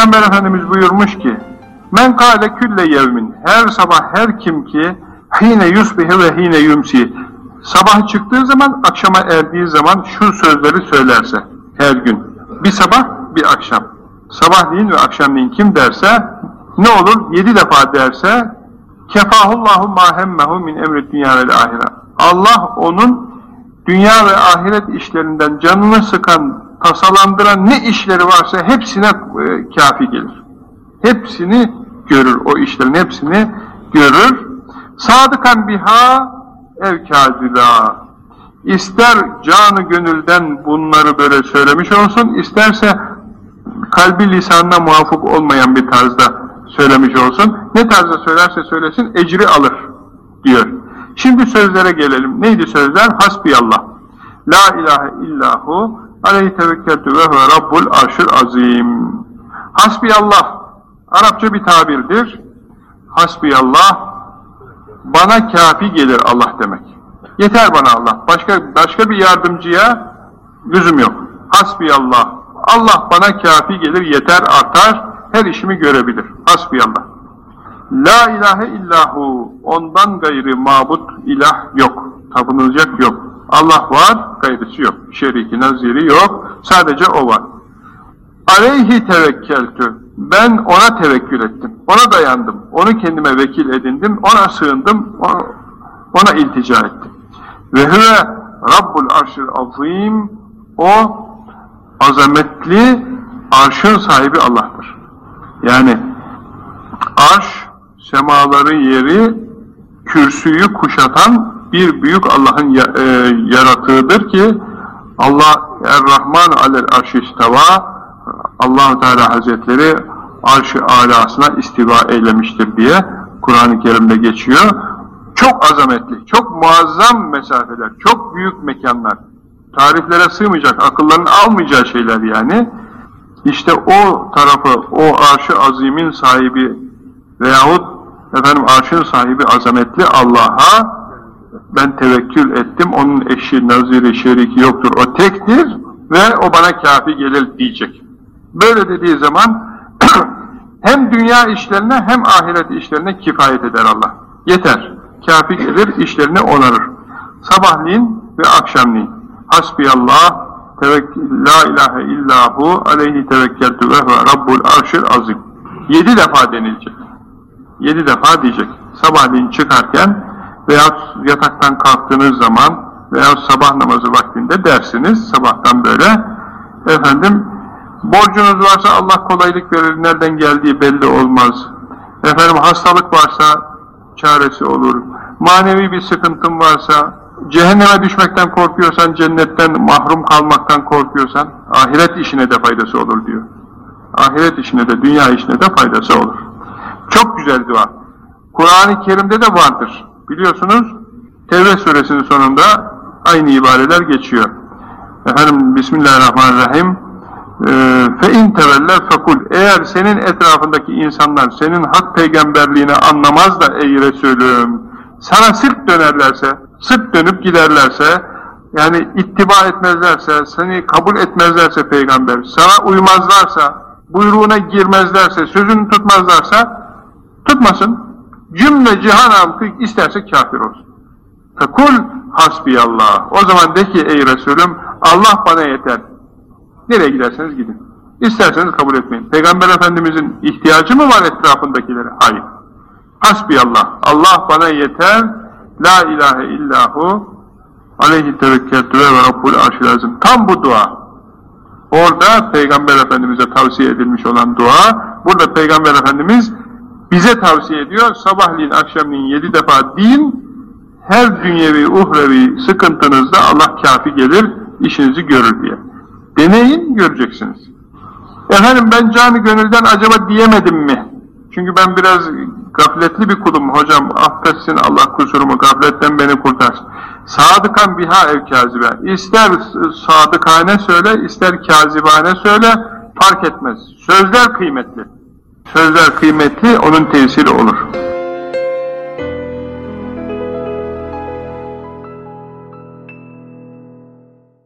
Peygamber Efendimiz buyurmuş ki, Men kâle külle yevmin, her sabah her kim ki, hine yusbihi ve hine yumsi, sabah çıktığı zaman, akşama erdiği zaman şu sözleri söylerse, her gün, bir sabah, bir akşam, sabahleyin ve akşamleyin kim derse, ne olur? Yedi defa derse, kefahullahu ma hemmehu min emri dünya ve ahire. Allah onun dünya ve ahiret işlerinden canını sıkan, tasalandıran ne işleri varsa hepsine e, kafi gelir. Hepsini görür, o işlerin hepsini görür. Sadıkan biha ev kâzila. İster canı gönülden bunları böyle söylemiş olsun, isterse kalbi lisanına muvafık olmayan bir tarzda söylemiş olsun. Ne tarzda söylerse söylesin ecri alır diyor. Şimdi sözlere gelelim. Neydi sözler? Hasbiyallah. La ilahe illahu aleyhi tevekkeltü ve huve rabbul arşır azim. Hasbiyallah. Arapça bir tabirdir. Hasbiyallah. Bana kafi gelir Allah demek. Yeter bana Allah. Başka başka bir yardımcıya lüzum yok. Hasbiyallah. Allah bana kafi gelir, yeter, artar, her işimi görebilir. Hasbiyallah. La ilahe illahu. Ondan gayri mabut ilah yok. Tapınılacak yok. Allah var, gayrısı yok. Şeriki, naziri yok. Sadece O var. Aleyhi tevekkeltü. Ben ona tevekkül ettim. Ona dayandım. Onu kendime vekil edindim. Ona sığındım. Ona, iltica ettim. Ve huve Rabbul arşil azim. O azametli arşın sahibi Allah'tır. Yani arş, semaları yeri, kürsüyü kuşatan bir büyük Allah'ın e, yaratığıdır ki Allah Er-Rahman alel arşistava allah Teala Hazretleri arş-ı alasına istiva eylemiştir diye Kur'an-ı Kerim'de geçiyor. Çok azametli, çok muazzam mesafeler, çok büyük mekanlar. Tariflere sığmayacak, akılların almayacağı şeyler yani. İşte o tarafı, o arş-ı azimin sahibi veyahut efendim arşın sahibi azametli Allah'a ben tevekkül ettim, onun eşi, naziri, şeriki yoktur, o tektir ve o bana kafi gelir diyecek. Böyle dediği zaman hem dünya işlerine hem ahiret işlerine kifayet eder Allah. Yeter, kafi gelir, işlerini onarır. Sabahleyin ve akşamleyin. Hasbiyallah, la ilahe illahu aleyhi tevekkeltü ve rabbul arşil azim. Yedi defa denilecek. Yedi defa diyecek. Sabahleyin çıkarken veya yataktan kalktığınız zaman veya sabah namazı vaktinde dersiniz. Sabahtan böyle efendim borcunuz varsa Allah kolaylık verir. Nereden geldiği belli olmaz. Efendim hastalık varsa çaresi olur. Manevi bir sıkıntın varsa cehenneme düşmekten korkuyorsan, cennetten mahrum kalmaktan korkuyorsan, ahiret işine de faydası olur diyor. Ahiret işine de, dünya işine de faydası olur. Çok güzel dua. Kur'an-ı Kerim'de de vardır. Biliyorsunuz Tevbe suresinin sonunda aynı ibareler geçiyor. Efendim Bismillahirrahmanirrahim. Ee, Fe in tevelle fekul. Eğer senin etrafındaki insanlar senin hak peygamberliğini anlamaz da ey Resulüm sana sırt dönerlerse sırt dönüp giderlerse yani ittiba etmezlerse seni kabul etmezlerse peygamber sana uymazlarsa buyruğuna girmezlerse sözünü tutmazlarsa tutmasın. Cümle cihan halkı isterse kafir olsun. Fekul hasbiyallah. O zaman de ki ey Resulüm, Allah bana yeter. Nereye giderseniz gidin. İsterseniz kabul etmeyin. Peygamber Efendimizin ihtiyacı mı var etrafındakilere? Hayır. Hasbiyallah. Allah bana yeter. La ilahe illahu aleyhi tevekkeltü ve rabbul arşil azim. Tam bu dua. Orada Peygamber Efendimiz'e tavsiye edilmiş olan dua, burada Peygamber Efendimiz bize tavsiye ediyor. Sabahleyin, akşamleyin yedi defa din, her dünyevi, uhrevi sıkıntınızda Allah kafi gelir, işinizi görür diye. Deneyin, göreceksiniz. Efendim ben canı gönülden acaba diyemedim mi? Çünkü ben biraz gafletli bir kulum hocam, affetsin Allah kusurumu, gafletten beni kurtarsın. Sadıkan biha ev kazibe. İster sadıkane söyle, ister kazibane söyle, fark etmez. Sözler kıymetli. Sözler kıymetli, onun tesiri olur.